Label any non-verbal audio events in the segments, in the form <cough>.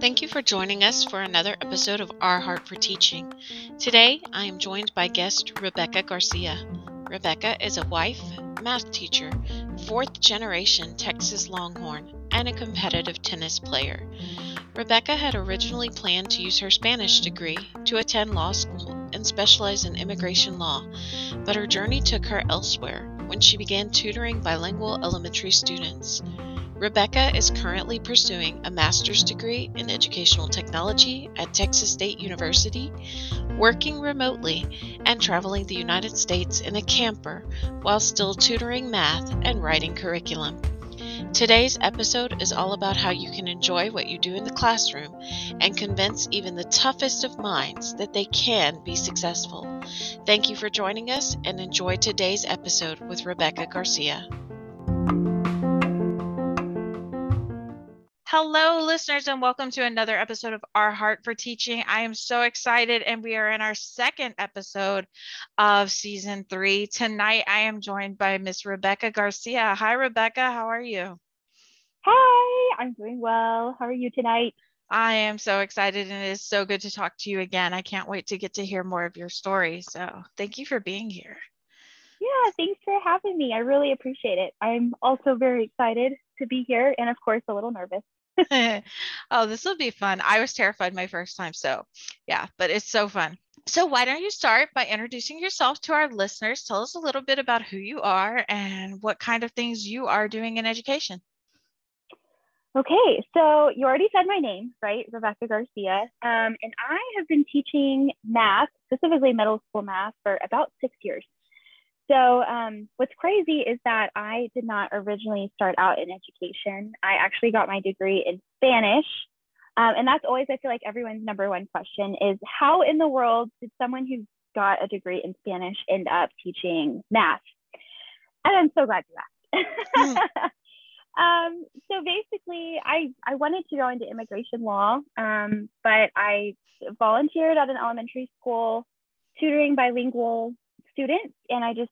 Thank you for joining us for another episode of Our Heart for Teaching. Today, I am joined by guest Rebekah Garcia. Rebekah is a wife, math teacher, fourth generation Texas Longhorn, and a competitive tennis player. Rebekah had originally planned to use her Spanish degree to attend law school and specialize in immigration law, but her journey took her elsewhere when she began tutoring bilingual elementary students. Rebekah is currently pursuing a master's degree in educational technology at Texas State University, working remotely, and traveling the United States in a camper while still tutoring math and writing curriculum. Today's episode is all about how you can enjoy what you do in the classroom and convince even the toughest of minds that they can be successful. Thank you for joining us and enjoy today's episode with Rebekah Garcia. Hello, listeners, and welcome to another episode of Our Heart for Teaching. I am so excited, and we are in our second episode of season three. Tonight, I am joined by Miss Rebekah Garcia. Hi, Rebekah. How are you? Hi, I'm doing well. How are you tonight? I am so excited, and it is so good to talk to you again. I can't wait to get to hear more of your story. So, thank you for being here. Yeah, thanks for having me. I really appreciate it. I'm also very excited to be here and, of course, a little nervous. <laughs> oh, this will be fun. I was terrified my first time. So, yeah, but it's so fun. So, why don't you start by introducing yourself to our listeners? Tell us a little bit about who you are and what kind of things you are doing in education. Okay, so you already said my name, right? Rebekah Garcia. Um, and I have been teaching math, specifically middle school math, for about six years. So, um, what's crazy is that I did not originally start out in education. I actually got my degree in Spanish. Um, and that's always, I feel like, everyone's number one question is how in the world did someone who got a degree in Spanish end up teaching math? And I'm so glad you asked. <laughs> um, so basically, I, I wanted to go into immigration law, um, but I volunteered at an elementary school tutoring bilingual students, and I just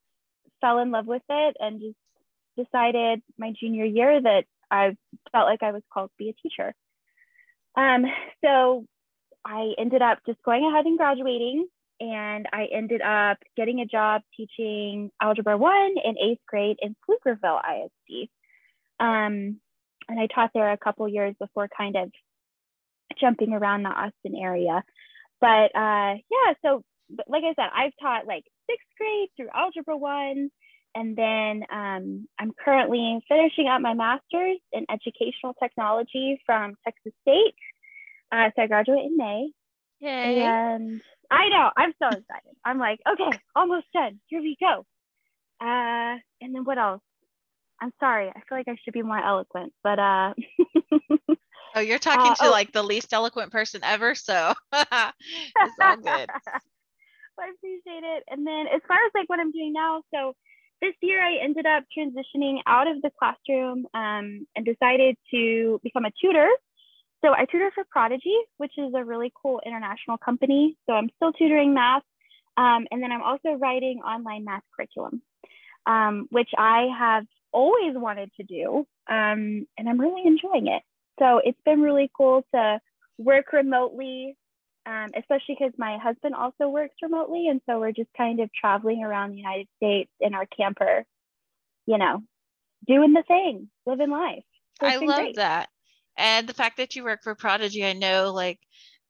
fell in love with it and just decided my junior year that I felt like I was called to be a teacher. Um, so I ended up just going ahead and graduating, and I ended up getting a job teaching Algebra 1 in eighth grade in Pflugerville ISD. Um, and I taught there a couple years before kind of jumping around the Austin area. But uh, yeah, so like I said, I've taught like sixth grade through Algebra 1. And then um, I'm currently finishing up my master's in educational technology from Texas State. Uh, so I graduate in May. Yay. And I know, I'm so excited. I'm like, okay, almost done. Here we go. Uh, and then what else? I'm sorry. I feel like I should be more eloquent, but uh Oh, you're <laughs> talking uh, to oh. like the least eloquent person ever, so <laughs> it's all good. <laughs> I appreciate it. And then as far as like what I'm doing now, so this year I ended up transitioning out of the classroom um, and decided to become a tutor. So I tutor for Prodigy, which is a really cool international company. So I'm still tutoring math. Um, and then I'm also writing online math curriculum, um, which I have always wanted to do. Um, and I'm really enjoying it. So it's been really cool to work remotely um, especially because my husband also works remotely. And so we're just kind of traveling around the United States in our camper, you know, doing the thing, living life. So I love great. that. And the fact that you work for Prodigy, I know like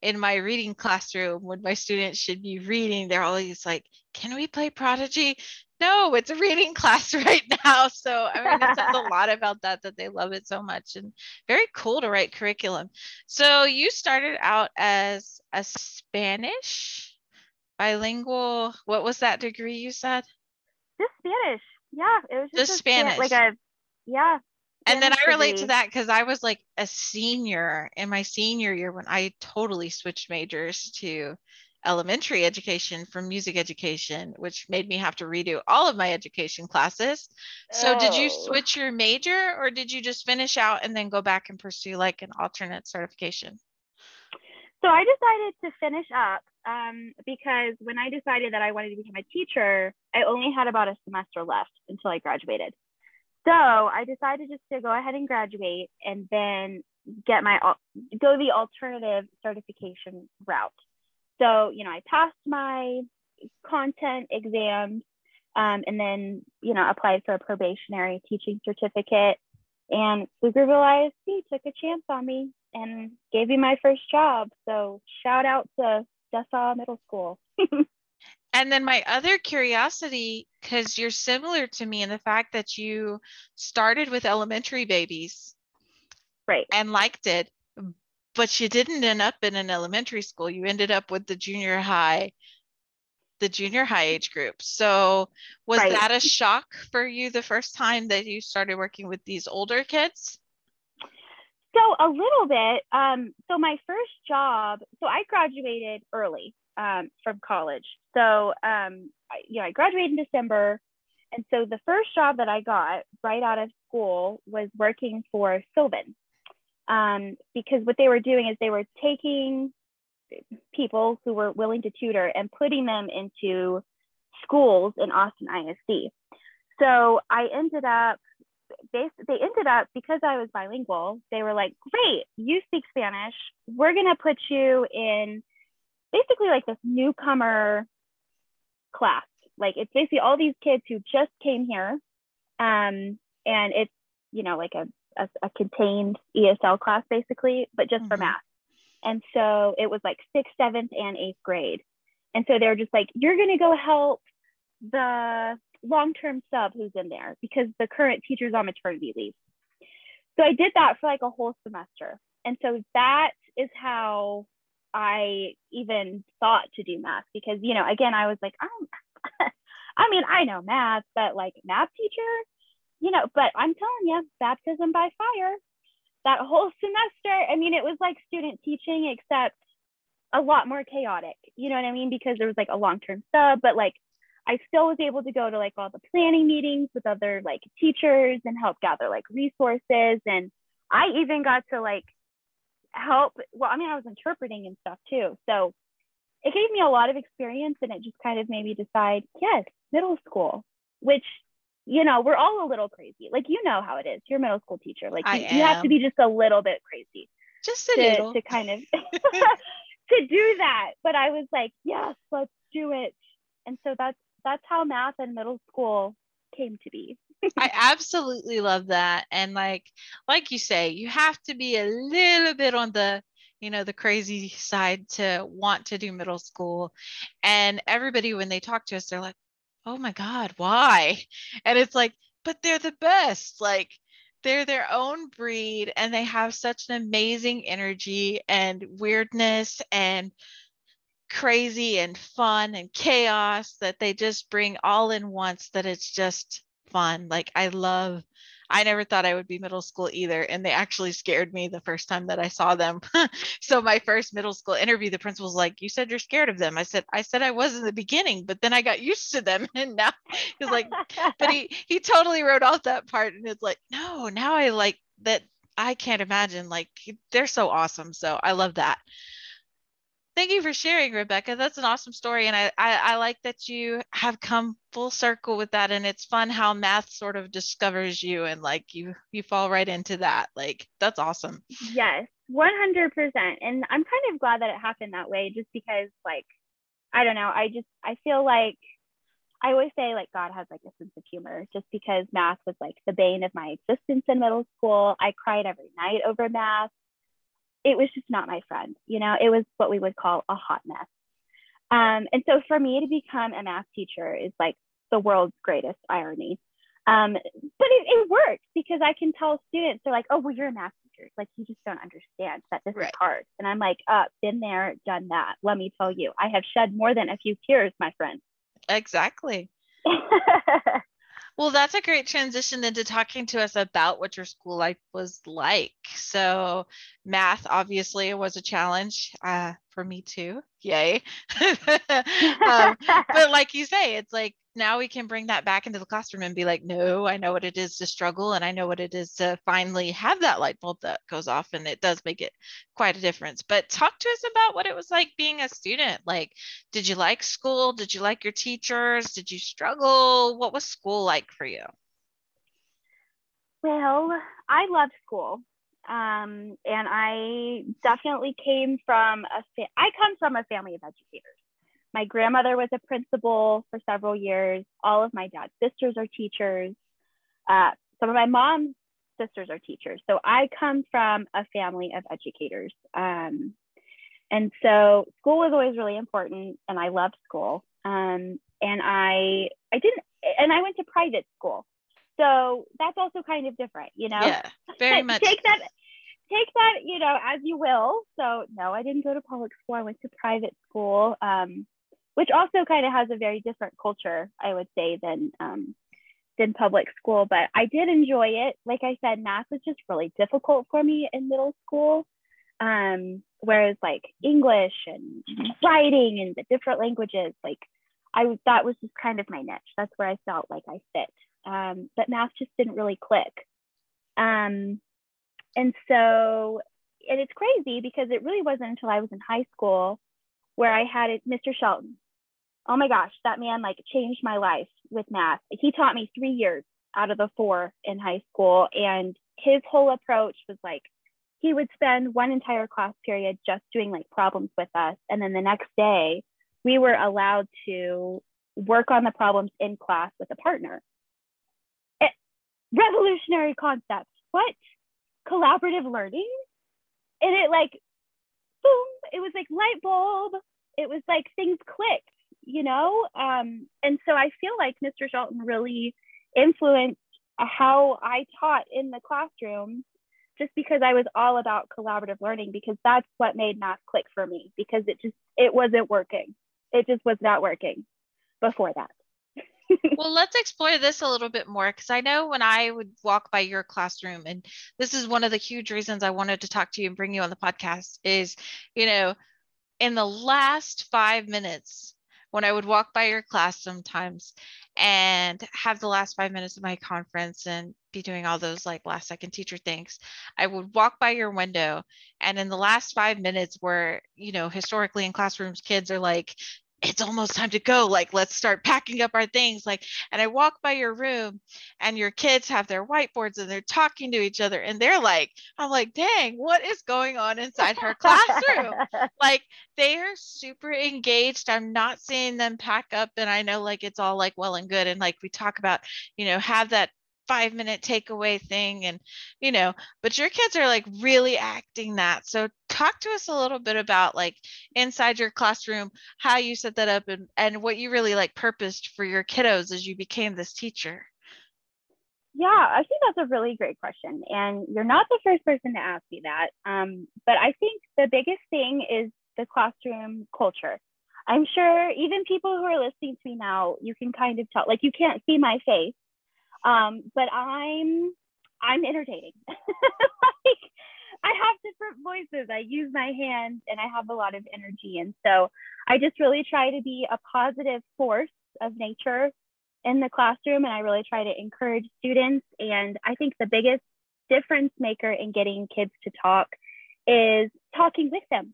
in my reading classroom when my students should be reading, they're always like, can we play Prodigy? No, it's a reading <laughs> class right now. So I mean, it says a lot about that that they love it so much and very cool to write curriculum. So you started out as a Spanish bilingual. What was that degree you said? Just Spanish. Yeah, it was just, just Spanish. like a yeah. and then I relate degree. to that because I was like a senior in my senior year when I totally switched majors to elementary education from music education, which made me have to redo all of my education classes. So, oh. did you oh. switch your major or did you just finish out and then go back and pursue like an alternate certification? So, I decided to finish up um, because when I decided that I wanted to become a teacher, I only had about a semester left until I graduated. So I decided just to go ahead and graduate and then get my go the alternative certification route. So, you know, I passed my content exams um, and then, you know, applied for a probationary teaching certificate. And Pflugerville ISD took a chance on me and gave me my first job. So shout out to Dessau Middle School. <laughs> and then my other curiosity, because you're similar to me in the fact that you started with elementary babies. Right. And liked it, but you didn't end up in an elementary school. You ended up with the junior high, the junior high age group. So was right. that a shock for you the first time that you started working with these older kids? So a little bit. Um, so my first job, so I graduated early um, from college. So um, I, you know, I graduated in December, and so the first job that I got right out of school was working for Sylvan, um, because what they were doing is they were taking people who were willing to tutor and putting them into schools in Austin ISD. So I ended up they, they ended up because I was bilingual, they were like, great, you speak Spanish. We're going to put you in basically like this newcomer class. Like it's basically all these kids who just came here. Um, and it's, you know, like a, a, a contained ESL class basically, but just mm-hmm. for math. And so it was like sixth, seventh, and eighth grade. And so they're just like, you're going to go help the long-term sub who's in there because the current teacher's on maternity leave. So I did that for like a whole semester. And so that is how I even thought to do math because, you know, again, I was like, I'm, <laughs> I mean, I know math, but like math teacher, you know, but I'm telling you, baptism by fire, that whole <laughs> semester, I mean, it was like student teaching, except a lot more chaotic, you know what I mean? Because there was like a long term sub, but like I still was able to go to like all the planning meetings with other like teachers and help gather like resources. And I even got to like help. Well, I mean, I was interpreting and stuff too. So it gave me a lot of experience and it just kind of made me decide, yes, middle school, which, you know, we're all a little crazy. Like, you know how it is. You're a middle school teacher. Like, you, you, have to be just a little bit crazy. Just a to, little. To kind of <laughs> <laughs> to do that. But I was like, yes, let's do it. And so that's that's how math in middle school came to be. <laughs> I absolutely love that. And like like you say, you have to be a little bit on the you know the crazy side to want to do middle school and everybody when they talk to us they're like oh my god why and it's like but they're the best like they're their own breed and they have such an amazing energy and weirdness and crazy and fun and chaos that they just bring all in once that it's just fun. Like I love I never thought I would be middle school either and they actually scared me the first time that I saw them. <laughs> so my first middle school interview the principal's like, "You said you're scared of them." I said, "I said I was in the beginning, but then I got used to them <laughs> and now <laughs> he's like but he he totally wrote off that part and it's like, "No, now I like that I can't imagine like they're so awesome." So I love that. Thank you for sharing, Rebekah. That's an awesome story. And I, I, I, like that you have come full circle with that. And it's fun how math sort of discovers you and like you you fall right into that. Like that's awesome. Yes, 100%. And I'm kind of glad that it happened that way just because like, I don't know, I just, I feel like I always say like God has like a sense of humor just because math was like the bane of my existence in middle school. I cried every night over math it was just not my friend. You know, it was what we would call a hot mess. Um, and so for me to become a math teacher is like the world's greatest irony. Um, but it, it works because I can tell students, they're like, oh, well, you're a math teacher. Like, you just don't understand that this right. is hard. And I'm like, uh, been there, done that. Let me tell you, I have shed more than a few tears, my friend. Exactly. <laughs> Well, that's a great transition into talking to us about what your school life was like. So, math obviously was a challenge uh, for me too. Yay. <laughs> um, <laughs> but, like you say, it's like now we can bring that back into the classroom and be like, no, I know what it is to struggle and I know what it is to finally have that light bulb that goes off. And it does make it quite a difference. But talk to us about what it was like being a student. Like, did you like school? Did you like your teachers? Did you struggle? What was school like for you? Well, I loved school. Um, and I definitely came from a, fa- I come from a family of educators. My grandmother was a principal for several years. All of my dad's sisters are teachers. Uh, some of my mom's sisters are teachers. So I come from a family of educators. Um, and so school was always really important and I loved school. Um, and I, I didn't, and I went to private school. So that's also kind of different, you know? Yeah, very much. take that, take that, you know, as you will. So no, I didn't go to public school. I went to private school, um, which also kind of has a very different culture, I would say, than um, than public school. But I did enjoy it. Like I said, math was just really difficult for me in middle school. Um, whereas like English and writing and the different languages, like I that was just kind of my niche. That's where I felt like I fit. Um, but math just didn't really click. Um, and so, and it's crazy because it really wasn't until I was in high school where I had it, Mr. Shelton. Oh my gosh, that man like changed my life with math. He taught me three years out of the four in high school. And his whole approach was like, he would spend one entire class period just doing like problems with us. And then the next day, we were allowed to work on the problems in class with a partner. It, revolutionary concept. What? Collaborative learning? And it like, boom, it was like light bulb. It was like things clicked, you know? Um, and so I feel like Mr. Shelton really influenced how I taught in the classroom just because I was all about collaborative learning because that's what made math click for me because it just it wasn't working. It just was not working before that. <laughs> well, let's explore this a little bit more because I know when I would walk by your classroom, and this is one of the huge reasons I wanted to talk to you and bring you on the podcast is, you know, in the last five minutes, when I would walk by your class sometimes and have the last five minutes of my conference and be doing all those like last second teacher things, I would walk by your window. And in the last five minutes, where, you know, historically in classrooms, kids are like, it's almost time to go like let's start packing up our things like and i walk by your room and your kids have their whiteboards and they're talking to each other and they're like i'm like dang what is going on inside her classroom? <laughs> Like they are super engaged i'm not seeing them pack up and i know like it's all like well and good and like we talk about you know have that five minute takeaway thing and you know but your kids are like really acting that. So talk to us a little bit about like inside your classroom how you set that up and, and what you really like purposed for your kiddos as you became this teacher. Yeah i think that's a really great question and you're not the first person to ask me that um, but i think the biggest thing is the classroom culture. I'm sure even people who are listening to me now you can kind of tell like you can't see my face um, but I'm I'm entertaining. <laughs> like I have different voices. I use my hands and I have a lot of energy. And so I just really try to be a positive force of nature in the classroom and I really try to encourage students. And I think the biggest difference maker in getting kids to talk is talking with them.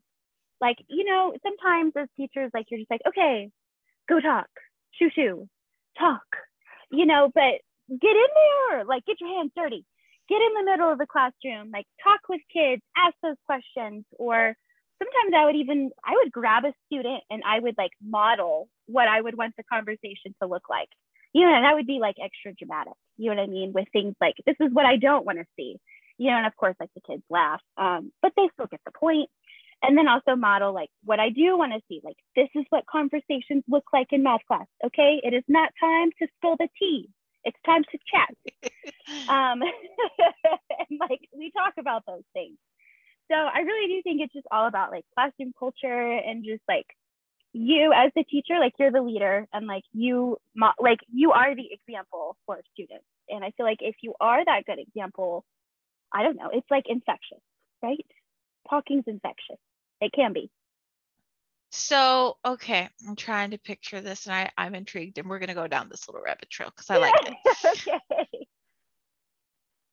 Like, you know, sometimes as teachers, like you're just like, okay, go talk, shoo shoo, talk, you know, but get in there, like get your hands dirty, get in the middle of the classroom, like talk with kids, ask those questions. Or sometimes I would even, I would grab a student and I would like model what I would want the conversation to look like. You know, and that would be like extra dramatic. You know what I mean? With things like, this is what I don't want to see. You know, and of course, like the kids laugh, um, but they still get the point and then also model like what I do want to see. Like this is what conversations look like in math class. Okay, it is not time to spill the tea it's time to chat. <laughs> um, <laughs> and like we talk about those things. So I really do think it's just all about like classroom culture and just like you as the teacher, like you're the leader and like you like you are the example for students. And I feel like if you are that good example, I don't know, it's like infectious, right? Talking's infectious. It can be. So, okay, I'm trying to picture this and I, I'm intrigued and we're going to go down this little rabbit trail because I like it. <laughs> okay.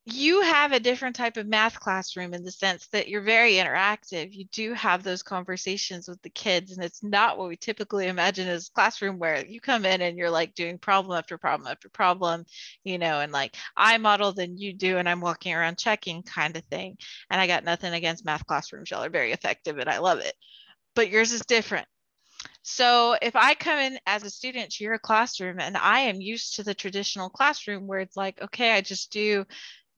you have a different type of math classroom in the sense that you're very interactive. You do have those conversations with the kids, and it's not what we typically imagine as classroom where you come in and you're like doing problem after problem after problem, you know, and like I model than you do, and I'm walking around checking kind of thing. And I got nothing against math classrooms. Y'all are very effective and I love it. But yours is different. So if I come in as a student to your classroom and I am used to the traditional classroom where it's like, okay, I just do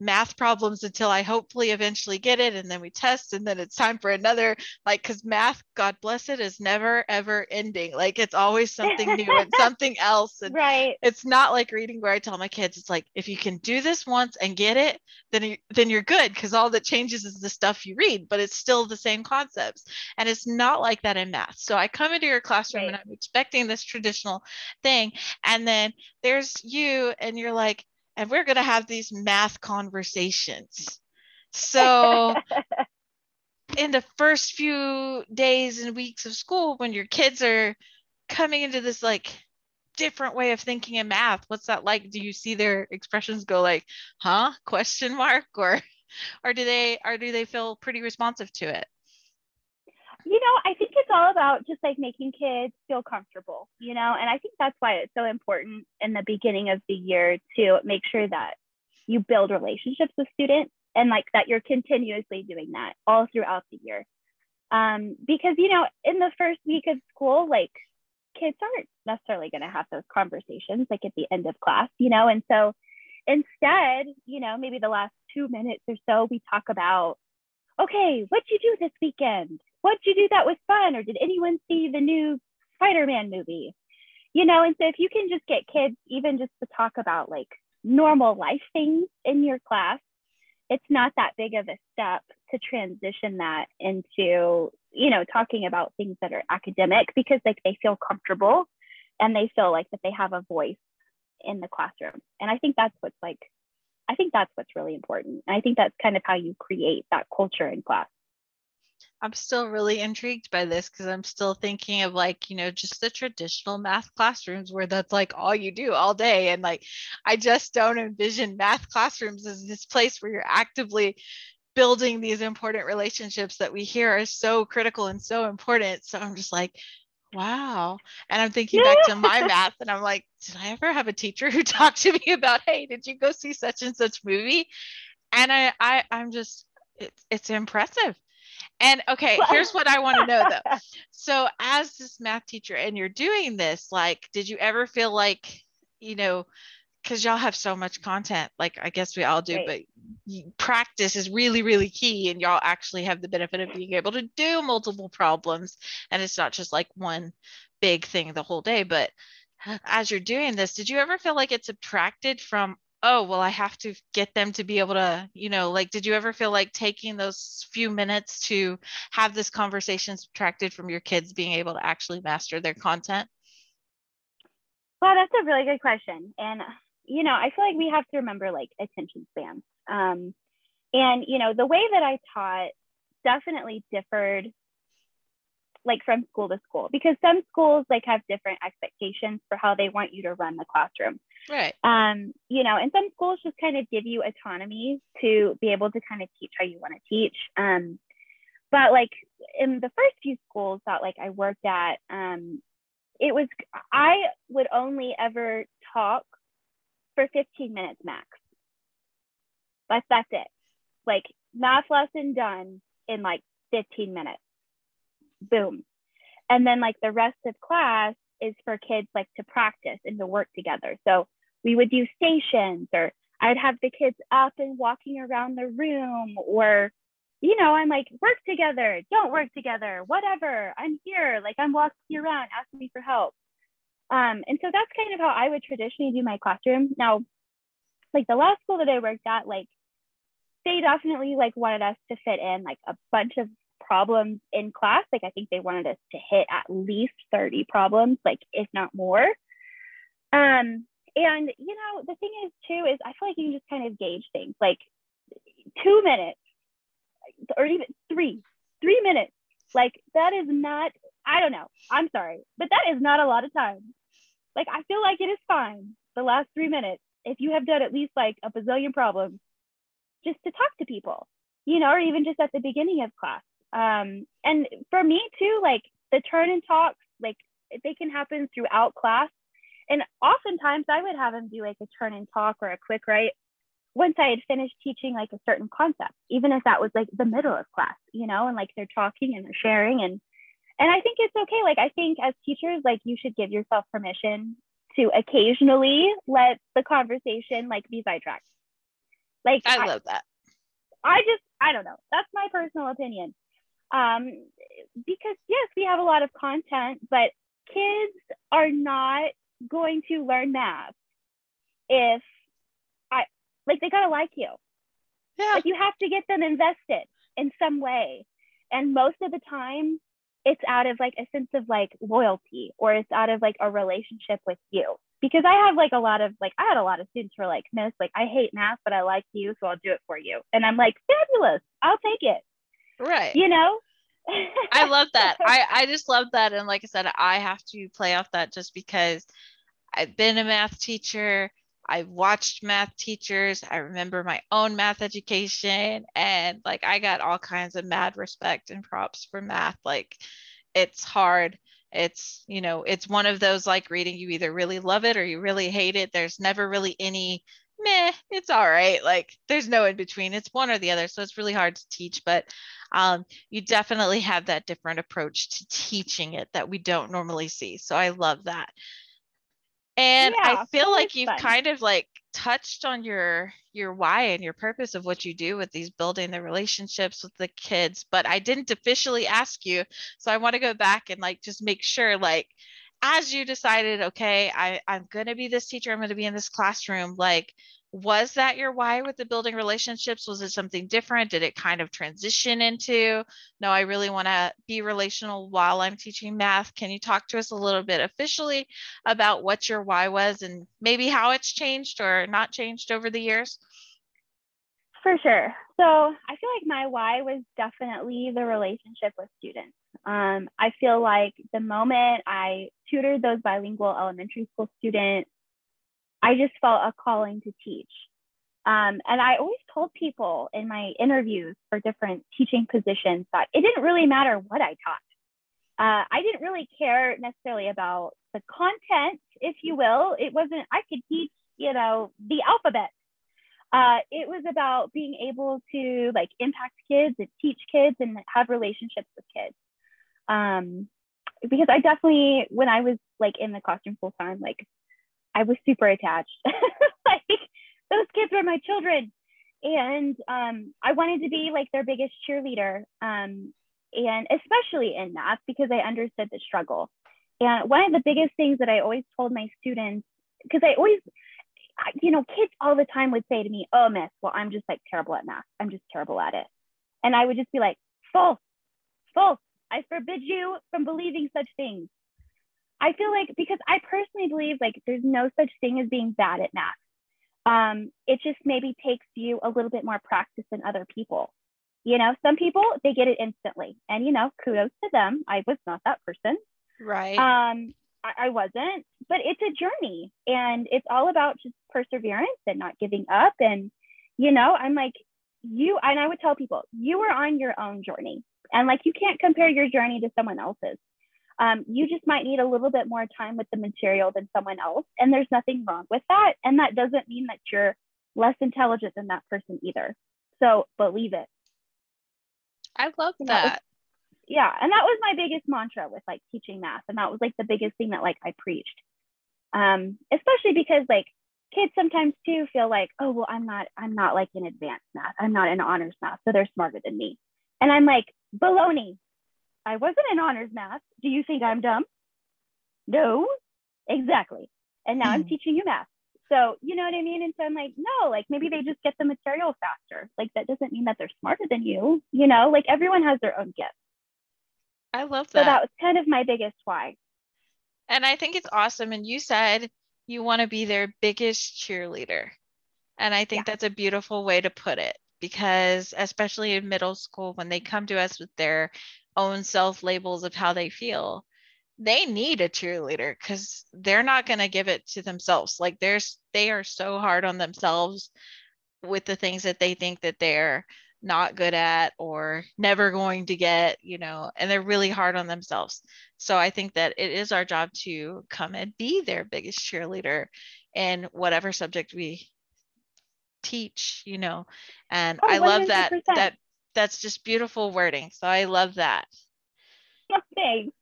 math problems until I hopefully eventually get it. And then we test, and then it's time for another. Like, because math, God bless it, is never ever ending. Like, it's always something new and <laughs> something else. And right. It's not like reading where I tell my kids, it's like, if you can do this once and get it, then, you, then you're good because all that changes is the stuff you read, but it's still the same concepts. And it's not like that in math. So I come into your classroom right. and I'm expecting this traditional thing. And then there's you, and you're like, and we're going to have these math conversations. So, <laughs> in the first few days and weeks of school, when your kids are coming into this like different way of thinking in math, what's that like? Do you see their expressions go like, "Huh?" question mark or <laughs> or do they or do they feel pretty responsive to it? You know, I think it's all about just like making kids feel comfortable, you know, and I think that's why it's so important in the beginning of the year to make sure that you build relationships with students and like that you're continuously doing that all throughout the year. Um, because, you know, in the first week of school, like kids aren't necessarily going to have those conversations like at the end of class, you know, and so instead, you know, maybe the last two minutes or so, we talk about okay, what'd you do this weekend? What'd you do that was fun? Or did anyone see the new Spider Man movie? You know, and so if you can just get kids even just to talk about like normal life things in your class, it's not that big of a step to transition that into, you know, talking about things that are academic because like they feel comfortable and they feel like that they have a voice in the classroom. And I think that's what's like I think that's what's really important. And I think that's kind of how you create that culture in class. I'm still really intrigued by this because I'm still thinking of like, you know, just the traditional math classrooms where that's like all you do all day. And like, I just don't envision math classrooms as this place where you're actively building these important relationships that we hear are so critical and so important. So I'm just like, Wow. And I'm thinking back to my math and I'm like, did I ever have a teacher <laughs> who talked to me about, hey, did you go see such and such movie? And I, I I'm just it's it's impressive. And okay, here's what I want to know though. <laughs> So as this math teacher and you're doing this, like, did you ever feel like, you know, because y'all have so much content like i guess we all do right. but practice is really really key and y'all actually have the benefit of being able to do multiple problems and it's not just like one big thing the whole day but uh, as you're doing this did you ever feel like it subtracted from oh well i have to get them to be able to you know like did you ever feel like taking those few minutes to have this conversation subtracted from your kids being able to actually master their content well that's a really good question and you know, I feel like we have to remember like attention spans. Um, and, you know, the way that I taught definitely differed like from school to school because some schools like have different expectations for how they want you to run the classroom. Right. Um, you know, and some schools just kind of give you autonomy to be able to kind of teach how you want to teach. Um, but like in the first few schools that like I worked at, um, it was I would only ever talk for 15 minutes max. But that's it. Like math lesson done in like 15 minutes. Boom. And then like the rest of class is for kids like to practice and to work together. So we would do stations or I'd have the kids up and walking around the room or you know, I'm like, work together, don't work together, whatever. I'm here, like I'm walking around, ask me for help. Um, and so that's kind of how I would traditionally do my classroom. Now, like the last school that I worked at, like they definitely like wanted us to fit in like a bunch of problems in class. Like I think they wanted us to hit at least 30 problems, like if not more. Um, and you know, the thing is too, is I feel like you can just kind of gauge things like two minutes or even three, three minutes. Like that is not I don't know. I'm sorry, but that is not a lot of time. Like, I feel like it is fine the last three minutes if you have done at least like a bazillion problems. just to talk to people, you know, or even just at the beginning of class. Um, and for me too, like the turn and talks, like they can happen throughout class. And oftentimes I would have them do like a turn and talk or a quick write once I had finished teaching like a certain concept, even if that was like the middle of class, you know, and like they're talking and they're sharing and and I think it's okay. Like I think as teachers, like you should give yourself permission to occasionally let the conversation like be sidetracked. Like I, I love that. I just I don't know. That's my personal opinion. Um, because yes, we have a lot of content, but kids are not going to learn math if I like they gotta like you. Yeah. Like you have to get them invested in some way. And most of the time it's out of like a sense of like loyalty or it's out of like a relationship with you. Because I have like a lot of like I had a lot of students who are like, Miss, like I hate math, but I like you, so I'll do it for you. And I'm like, fabulous, I'll take it. Right. You know? I love that. <laughs> I, I just love that. And like I said, I have to play off that just because I've been a math teacher. I've watched math teachers. I remember my own math education and like I got all kinds of mad respect and props for math. Like it's hard. It's, you know, it's one of those like reading you either really love it or you really hate it. There's never really any meh, it's all right. Like there's no in between. It's one or the other. So it's really hard to teach, but um, you definitely have that different approach to teaching it that we don't normally see. So I love that. And yeah, I feel like you've fun. kind of like touched on your your why and your purpose of what you do with these building the relationships with the kids, but I didn't officially ask you. So I want to go back and like just make sure like as you decided, okay, I, I'm going to be this teacher, I'm going to be in this classroom, like, was that your why with the building relationships? Was it something different? Did it kind of transition into, no, I really want to be relational while I'm teaching math? Can you talk to us a little bit officially about what your why was and maybe how it's changed or not changed over the years? For sure. So I feel like my why was definitely the relationship with students. Um, I feel like the moment I tutored those bilingual elementary school students, I just felt a calling to teach. Um, and I always told people in my interviews for different teaching positions that it didn't really matter what I taught. Uh, I didn't really care necessarily about the content, if you will. It wasn't, I could teach, you know, the alphabet. Uh, it was about being able to like impact kids and teach kids and have relationships with kids um, because I definitely, when I was like in the classroom full time, like I was super attached. <laughs> like those kids were my children. And um, I wanted to be like their biggest cheerleader. Um, and especially in math because I understood the struggle. And one of the biggest things that I always told my students, because I always, you know, kids all the time would say to me, Oh, miss, well, I'm just like terrible at math. I'm just terrible at it. And I would just be like, False, false. I forbid you from believing such things. I feel like because I personally believe like there's no such thing as being bad at math. Um, it just maybe takes you a little bit more practice than other people. You know, some people they get it instantly, and you know, kudos to them. I was not that person. Right. Um, I, I wasn't, but it's a journey, and it's all about just perseverance and not giving up. And you know, I'm like you, and I would tell people you are on your own journey. And like you can't compare your journey to someone else's. Um, you just might need a little bit more time with the material than someone else. And there's nothing wrong with that. And that doesn't mean that you're less intelligent than that person either. So believe it. I love that. that was, yeah. And that was my biggest mantra with like teaching math. And that was like the biggest thing that like I preached. Um, especially because like kids sometimes too feel like, oh, well, I'm not, I'm not like in advanced math. I'm not in honors math. So they're smarter than me. And I'm like, baloney. I wasn't in honors math. Do you think I'm dumb? No, exactly. And now I'm hmm. teaching you math. So, you know what I mean? And so I'm like, no, like maybe they just get the material faster. Like that doesn't mean that they're smarter than you, you know, like everyone has their own gifts. I love that. So that was kind of my biggest why. And I think it's awesome. And you said you want to be their biggest cheerleader. And I think yeah. that's a beautiful way to put it because especially in middle school when they come to us with their own self labels of how they feel they need a cheerleader because they're not going to give it to themselves like there's they are so hard on themselves with the things that they think that they're not good at or never going to get, you know, and they're really hard on themselves. So I think that it is our job to come and be their biggest cheerleader in whatever subject we teach, you know. And oh, I love that that that's just beautiful wording. So I love that. <laughs> Thanks.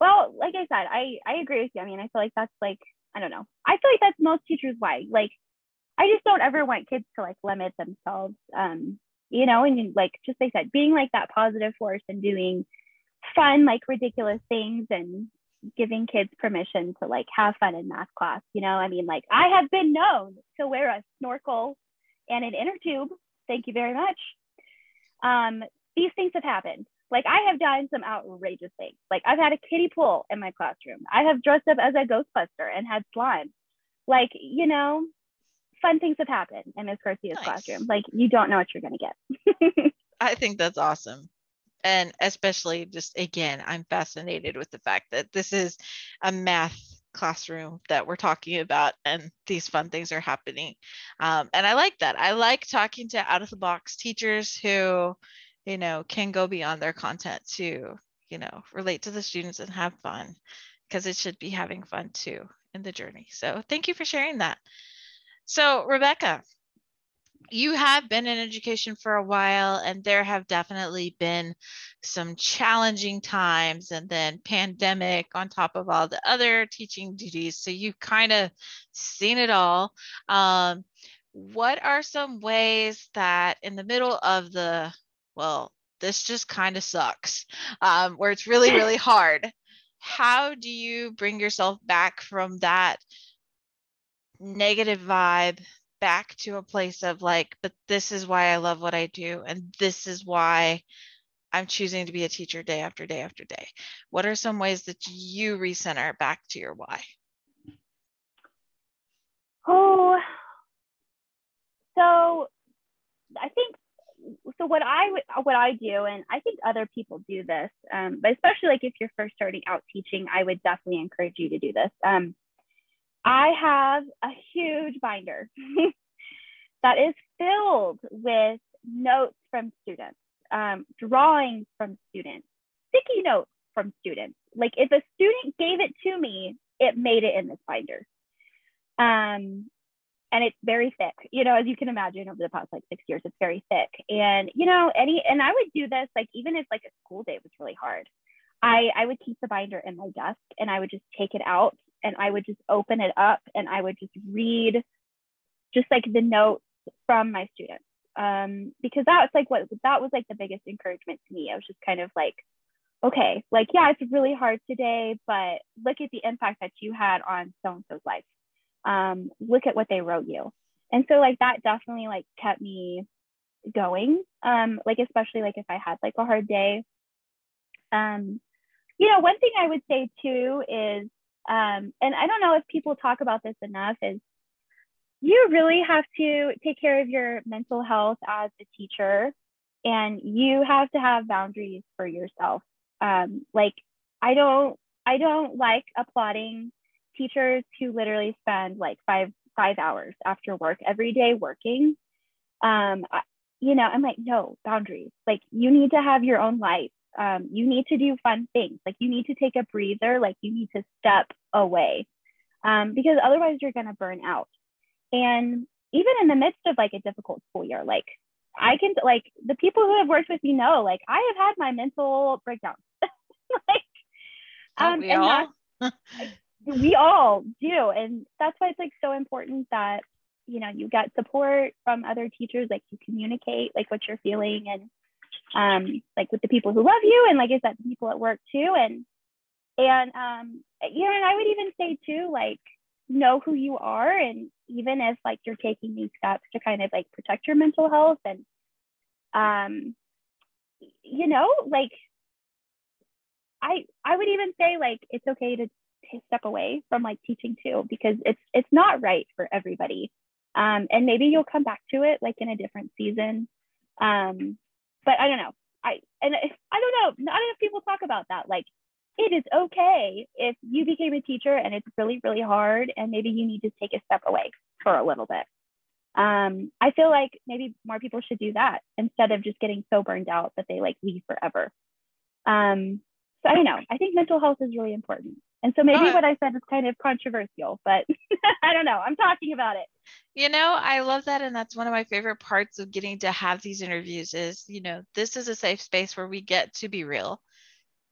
Well, like I said, I I agree with you. I mean, I feel like that's like I don't know. I feel like that's most teachers' why. Like, I just don't ever want kids to like limit themselves. Um, you know, and like just like I said, being like that positive force and doing fun, like ridiculous things and giving kids permission to like have fun in math class. You know, I mean, like I have been known to wear a snorkel and an inner tube. Thank you very much. Um, these things have happened. Like I have done some outrageous things. Like I've had a kiddie pool in my classroom. I have dressed up as a Ghostbuster and had slime. Like, you know, fun things have happened in Miss Garcia's nice. classroom. Like you don't know what you're gonna get. <laughs> I think that's awesome. And especially just again, I'm fascinated with the fact that this is a math classroom that we're talking about and these fun things are happening. Um, and I like that. I like talking to out of the box teachers who you know, can go beyond their content to, you know, relate to the students and have fun because it should be having fun too in the journey. So thank you for sharing that. So Rebekah, you have been in education for a while and there have definitely been some challenging times and then pandemic on top of all the other teaching duties so you've kind of seen it all um, what are some ways that in the middle of the well, this just kind of sucks, um, where it's really, <laughs> really hard. How do you bring yourself back from that negative vibe back to a place of like, but this is why I love what I do, and this is why I'm choosing to be a teacher day after day after day? What are some ways that you recenter back to your why? Oh, so I think so what I what I do, and I think other people do this, um, but especially like if you're first starting out teaching, I would definitely encourage you to do this. Um, I have a huge binder <laughs> that is filled with notes from students, um, drawings from students, sticky notes from students. Like if a student gave it to me, it made it in this binder. Um, and it's very thick you know as you can imagine over the past like six years it's very thick and you know any and i would do this like even if like a school day was really hard i i would keep the binder in my desk and i would just take it out and i would just open it up and i would just read just like the notes from my students um because that's like what that was like the biggest encouragement to me i was just kind of like okay like yeah it's really hard today but look at the impact that you had on so and so's life um, look at what they wrote you. And so like that definitely like kept me going. Um, like especially like if I had like a hard day. Um, you know, one thing I would say too is, um, and I don't know if people talk about this enough, is you really have to take care of your mental health as a teacher and you have to have boundaries for yourself. Um, like I don't I don't like applauding teachers who literally spend like five five hours after work every day working. Um you know i'm like no boundaries. Like you need to have your own life um, you need to do fun things. Like you need to take a breather. Like you need to step away um, because otherwise you're going to burn out. And even in the midst of like a difficult school year like i can like the people who have worked with me know like i have had my mental breakdowns <laughs> like um, and all? <laughs> we all do. And that's why it's like so important that you know you get support from other teachers. Like you communicate like what you're feeling and um like with the people who love you and like is that the people at work too. And and um you know and I would even say too like know who you are. And even if like you're taking these steps to kind of like protect your mental health and um you know like I I would even say like it's okay to step away from like teaching too because it's it's not right for everybody. Um, and maybe you'll come back to it like in a different season. Um, but i don't know i and i don't know not enough people talk about that like it is okay if you became a teacher and it's really really hard and maybe you need to take a step away for a little bit um, I feel like maybe more people should do that instead of just getting so burned out that they like leave forever. Um, so I don't know. I think mental health is really important. And so maybe what I said is kind of controversial, but <laughs> I don't know. I'm talking about it. You know, I love that. And that's one of my favorite parts of getting to have these interviews is, you know, this is a safe space where we get to be real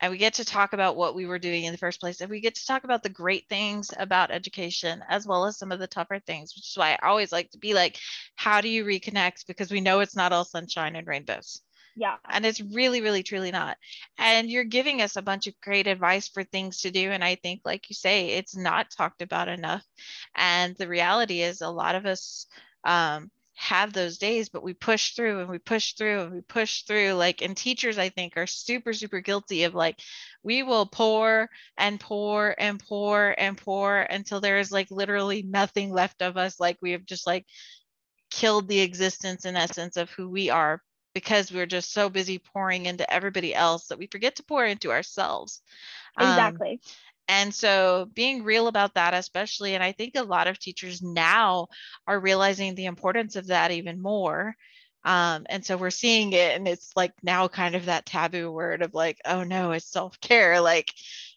and we get to talk about what we were doing in the first place and we get to talk about the great things about education as well as some of the tougher things which is why i always like to be like how do you reconnect because we know it's not all sunshine and rainbows yeah. And it's really really truly not. And you're giving us a bunch of great advice for things to do and i think like you say it's not talked about enough. And the reality is a lot of us um, have those days but we push through and we push through and we push through like and teachers i think are super super guilty of like we will pour and pour and pour and pour until there is like literally nothing left of us like we have just like killed the existence and essence of who we are because we're just so busy pouring into everybody else that we forget to pour into ourselves exactly um, and so being real about that, especially, and I think a lot of teachers now are realizing the importance of that even more. Um, and so we're seeing it, and it's like now kind of that taboo word of like, oh no, it's self care. <laughs> Like,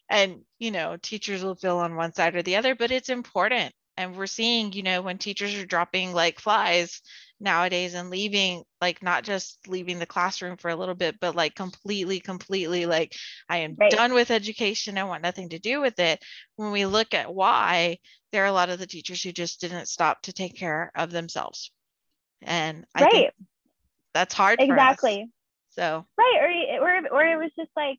and you know, teachers will feel on one side or the other, but it's important. And we're seeing, you know, when teachers are dropping like flies nowadays and leaving like not just leaving the classroom for a little bit but like completely completely like i am right. done with education i want nothing to do with it. When we look at why there are a lot of the teachers who just didn't stop to take care of themselves. And i right. think that's hard exactly. So. Right or, or or it was just like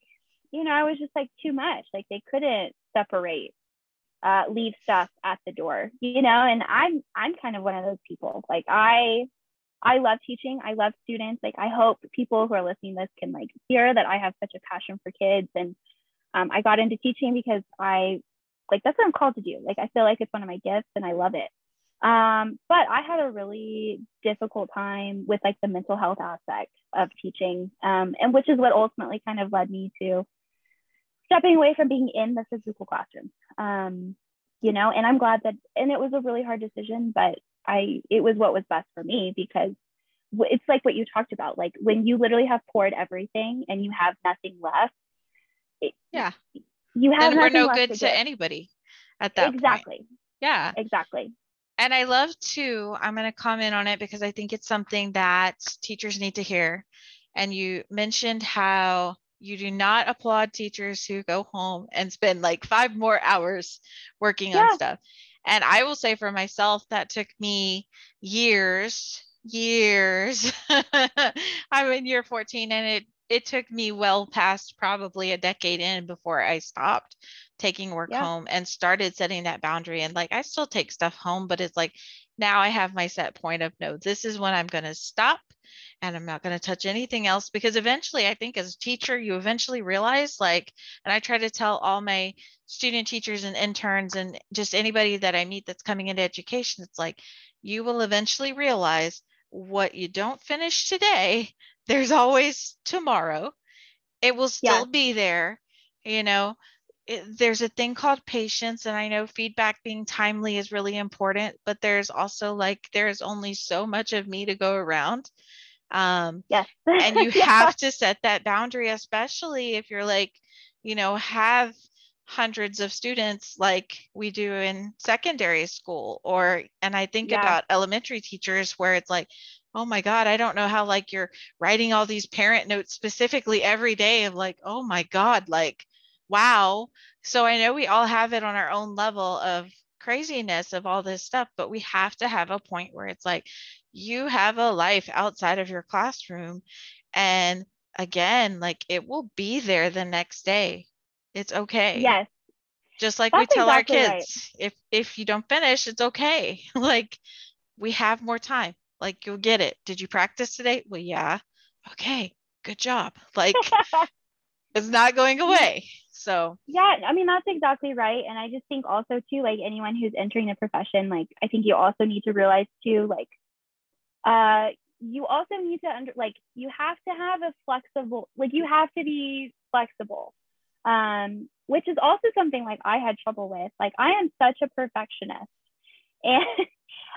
you know i was just like too much like they couldn't separate uh, leave stuff at the door, you know, and I'm, I'm kind of one of those people. Like I, I love teaching. I love students. Like I hope people who are listening this can like hear that I have such a passion for kids. And um, I got into teaching because I like, that's what I'm called to do. Like, I feel like it's one of my gifts and I love it. Um, but I had a really difficult time with like the mental health aspect of teaching. Um, and which is what ultimately kind of led me to stepping away from being in the physical classroom. Um, you know, and I'm glad that, and it was a really hard decision, but I, it was what was best for me because it's like what you talked about. Like when you literally have poured everything and you have nothing left. It, yeah. You have and we're no good to, to anybody at that exactly. Point. Yeah. Exactly. And I love to, I'm going to comment on it because I think it's something that teachers need to hear. And you mentioned how you do not applaud teachers who go home and spend like five more hours working yeah. on stuff. And I will say for myself, that took me years, years. <laughs> I'm in year 14 and it it took me well past probably a decade in before I stopped taking work yeah. home and started setting that boundary. And like I still take stuff home, but it's like now I have my set point of no, this is when I'm going to stop and I'm not going to touch anything else. Because eventually I think as a teacher you eventually realize like and I try to tell all my student teachers and interns and just anybody that I meet that's coming into education it's like you will eventually realize what you don't finish today there's always tomorrow. It will still yeah. be there you know it, there's a thing called patience and i know feedback being timely is really important but there's also like there's only so much of me to go around um yes and you <laughs> yeah. have to set that boundary especially if you're like you know have hundreds of students like we do in secondary school or and i think yeah. about elementary teachers where it's like oh my god i don't know how like you're writing all these parent notes specifically every day of like oh my god like wow. So i know we all have it on our own level of craziness of all this stuff but we have to have a point where it's like you have a life outside of your classroom. And again like it will be there the next day. It's okay. Yes. Just like That's we tell exactly our kids right. if if you don't finish it's okay. <laughs> Like we have more time. Like you'll get it. Did you practice today? Well yeah. Okay good job. Like <laughs> it's not going away so yeah i mean that's exactly right and i just think also too like anyone who's entering the profession like i think you also need to realize too like uh, you also need to under like you have to have a flexible like you have to be flexible um, which is also something like i had trouble with like i am such a perfectionist <laughs> and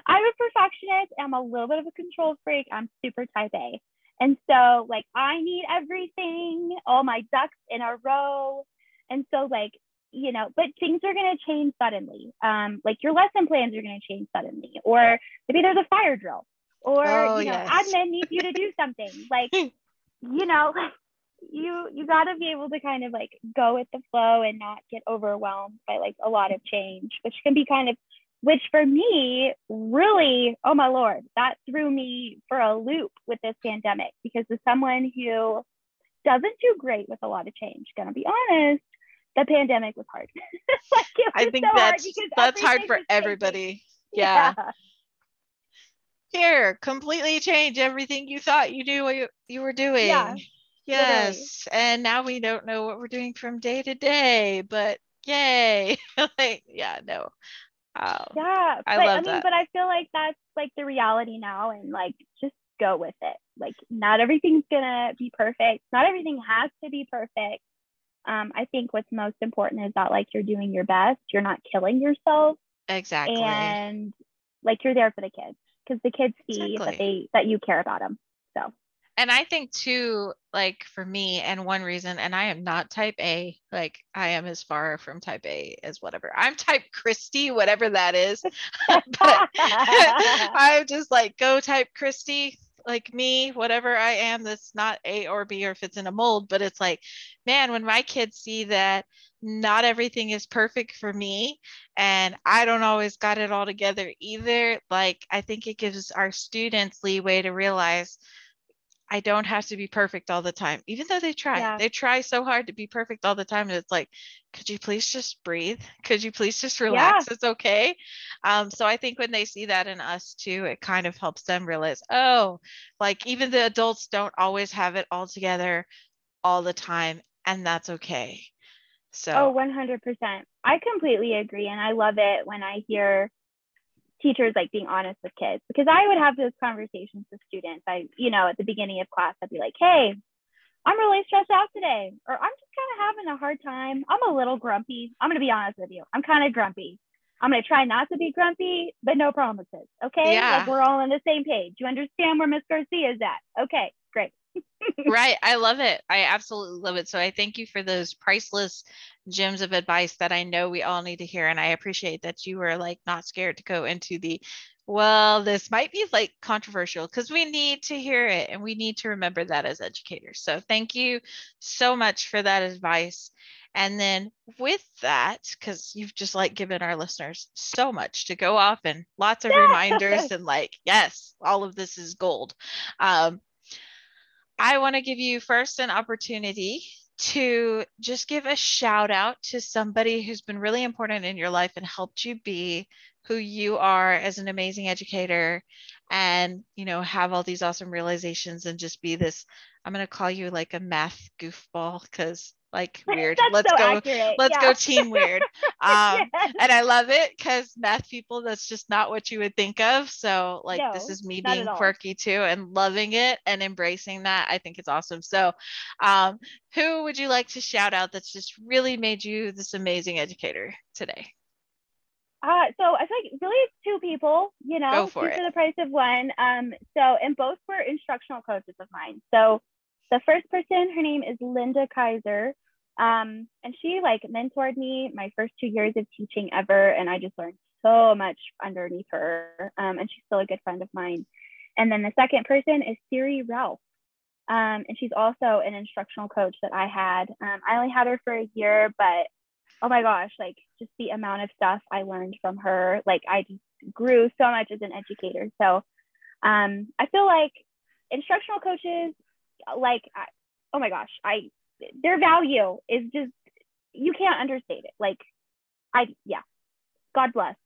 I'm a perfectionist. I'm a little bit of a control freak. I'm super type A. And so, like, I need everything, all my ducks in a row. And so, like, you know, but things are going to change suddenly. Um, like your lesson plans are going to change suddenly, or maybe there's a fire drill, or Oh, you know, yes. admin needs you to do something. Like, <laughs> you know, <laughs> you you got to be able to kind of like go with the flow and not get overwhelmed by like a lot of change, which can be kind of, which for me really, oh my lord, that threw me for a loop with this pandemic because as someone who doesn't do great with a lot of change, gonna be honest the pandemic was hard. <laughs> like it I think so that's because that's hard for everybody. Yeah. Here, completely change everything you thought you knew what you, you were doing. Yeah, Yes. And now we don't know what we're doing from day to day, but yay. <laughs> like, yeah, no. Um, Yeah. I but love I mean, that. but I feel like that's like the reality now and like just go with it. Like not everything's gonna be perfect. Not everything has to be perfect. Um, I think what's most important is that like you're doing your best, you're not killing yourself, exactly. and like you're there for the kids because the kids see that they that you care about them. So And I think too, like for me, and one reason, and I am not type A, like I am as far from type A as whatever. I'm type Christy, whatever that is. <laughs> but <laughs> <laughs> I'm just like, go type Christy, like me, whatever I am that's not A or B or fits in a mold. But it's like, man, when my kids see that not everything is perfect for me and I don't always got it all together either, like I think it gives our students leeway to realize I don't have to be perfect all the time, even though they try. Yeah. They try so hard to be perfect all the time. And it's like, could you please just breathe? Could you please just relax? It's okay. Um, so I think when they see that in us too, it kind of helps them realize, oh, like even the adults don't always have it all together all the time, and that's okay. So Oh, 100%. I completely agree. And I love it when I hear teachers like being honest with kids because I would have those conversations with students. I, you know, at the beginning of class, I'd be like, hey, I'm really stressed out today, or I'm just kind of having a hard time. I'm a little grumpy. I'm going to be honest with you. I'm kind of grumpy. I'm going to try not to be grumpy, but no promises. Okay. Yeah. Like we're all on the same page. You understand where Miss Garcia is at? Okay. Right. I love it. I absolutely love it. So I thank you for those priceless gems of advice that I know we all need to hear. And I appreciate that you were like not scared to go into the, well, this might be like controversial because we need to hear it and we need to remember that as educators. So thank you so much for that advice. And then with that, because you've just like given our listeners so much to go off and lots of reminders and like, yes, all of this is gold. Um, I want to give you first an opportunity to just give a shout out to somebody who's been really important in your life and helped you be who you are as an amazing educator and you know have all these awesome realizations and just be this i'm going to call you like a math goofball because like <laughs> weird let's so go accurate. let's yeah. go team weird <laughs> um Yes. and I love it because math people, that's just not what you would think of. So, like, this is me being quirky too and loving it and embracing that. I think it's awesome. So, um, who would you like to shout out that's just really made you this amazing educator today? Uh, so I feel like really it's two people, you know, for two it. for the price of one. Um, so and both were instructional coaches of mine. So the first person, her name is Linda Kaiser. Um, and she like mentored me my first two years of teaching ever, and I just learned so much underneath her. Um, and she's still a good friend of mine. And then the second person is Siri Ralph. Um, and she's also an instructional coach that I had. Um, I only had her for a year, but oh my gosh, like just the amount of stuff I learned from her, like I just grew so much as an educator. So um, I feel like instructional coaches, like, I, oh my gosh, I their value is just you can't understate it. Like, I yeah, God bless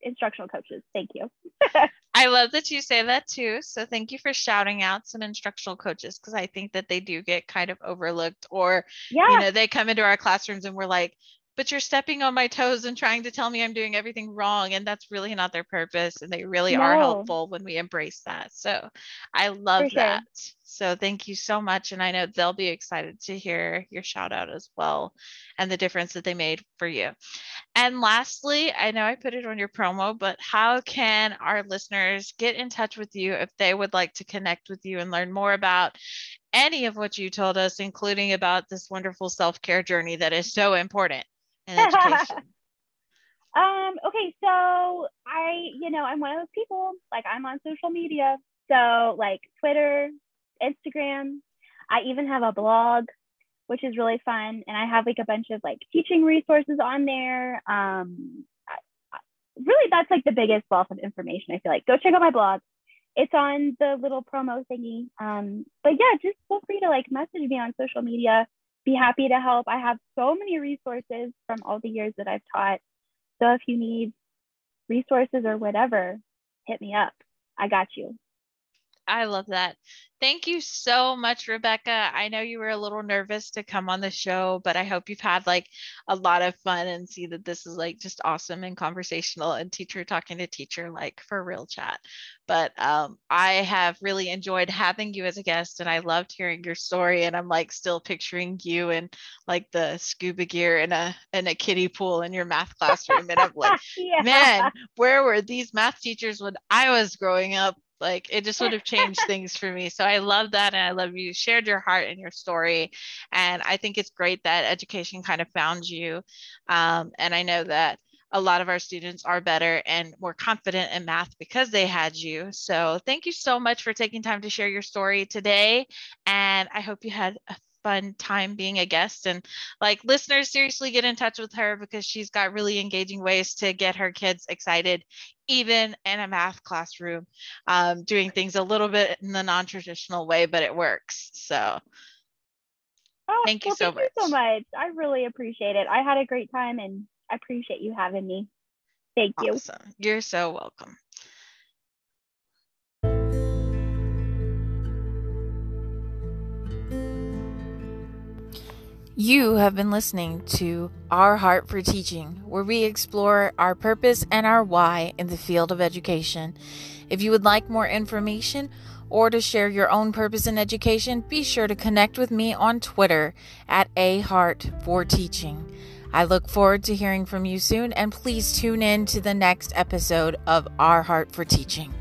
instructional coaches. Thank you. <laughs> I love that you say that too. So, thank you for shouting out some instructional coaches because I think that they do get kind of overlooked or Yeah, you know they come into our classrooms and we're like but you're stepping on my toes and trying to tell me i'm doing everything wrong and that's really not their purpose and they really are helpful when we embrace that so i love For sure. that So thank you so much. And I know they'll be excited to hear your shout out as well and the difference that they made for you. And lastly, I know I put it on your promo, but how can our listeners get in touch with you if they would like to connect with you and learn more about any of what you told us, including about this wonderful self care journey that is so important in education? <laughs> um, okay, so I, you know, I'm one of those people, like I'm on social media. So like Twitter, Instagram. I even have a blog, which is really fun. And I have like a bunch of like teaching resources on there. Um, really, that's like the biggest wealth of information. I feel like go check out my blog. It's on the little promo thingy. Um, but yeah, just feel free to like message me on social media. Be happy to help. I have so many resources from all the years that I've taught. So if you need resources or whatever, hit me up. I got you. I love that. Thank you so much, Rebekah. I know you were a little nervous to come on the show, but I hope you've had like a lot of fun and see that this is like just awesome and conversational and teacher talking to teacher, like for real chat. But um, I have really enjoyed having you as a guest and I loved hearing your story. And I'm like still picturing you in like the scuba gear in a in a kiddie pool in your math classroom. And I'm like, <laughs> yeah. man, where were these math teachers when I was growing up? Like it just would have changed <laughs> things for me. So I love that. And I love you shared your heart and your story. And I think it's great that education kind of found you. Um, and I know that a lot of our students are better and more confident in math because they had you. So thank you so much for taking time to share your story today. And I hope you had a fun time being a guest. And like listeners, seriously get in touch with her because she's got really engaging ways to get her kids excited, even in a math classroom, um, doing things a little bit in the non traditional way, but it works. So oh, thank you well, so thank much. You so much. I really appreciate it. I had a great time and I appreciate you having me. Thank you. Awesome. You're so welcome. You have been listening to Our Heart for Teaching, where we explore our purpose and our why in the field of education. If you would like more information or to share your own purpose in education, be sure to connect with me on Twitter at A Heart for Teaching. I look forward to hearing from you soon, and please tune in to the next episode of Our Heart for Teaching.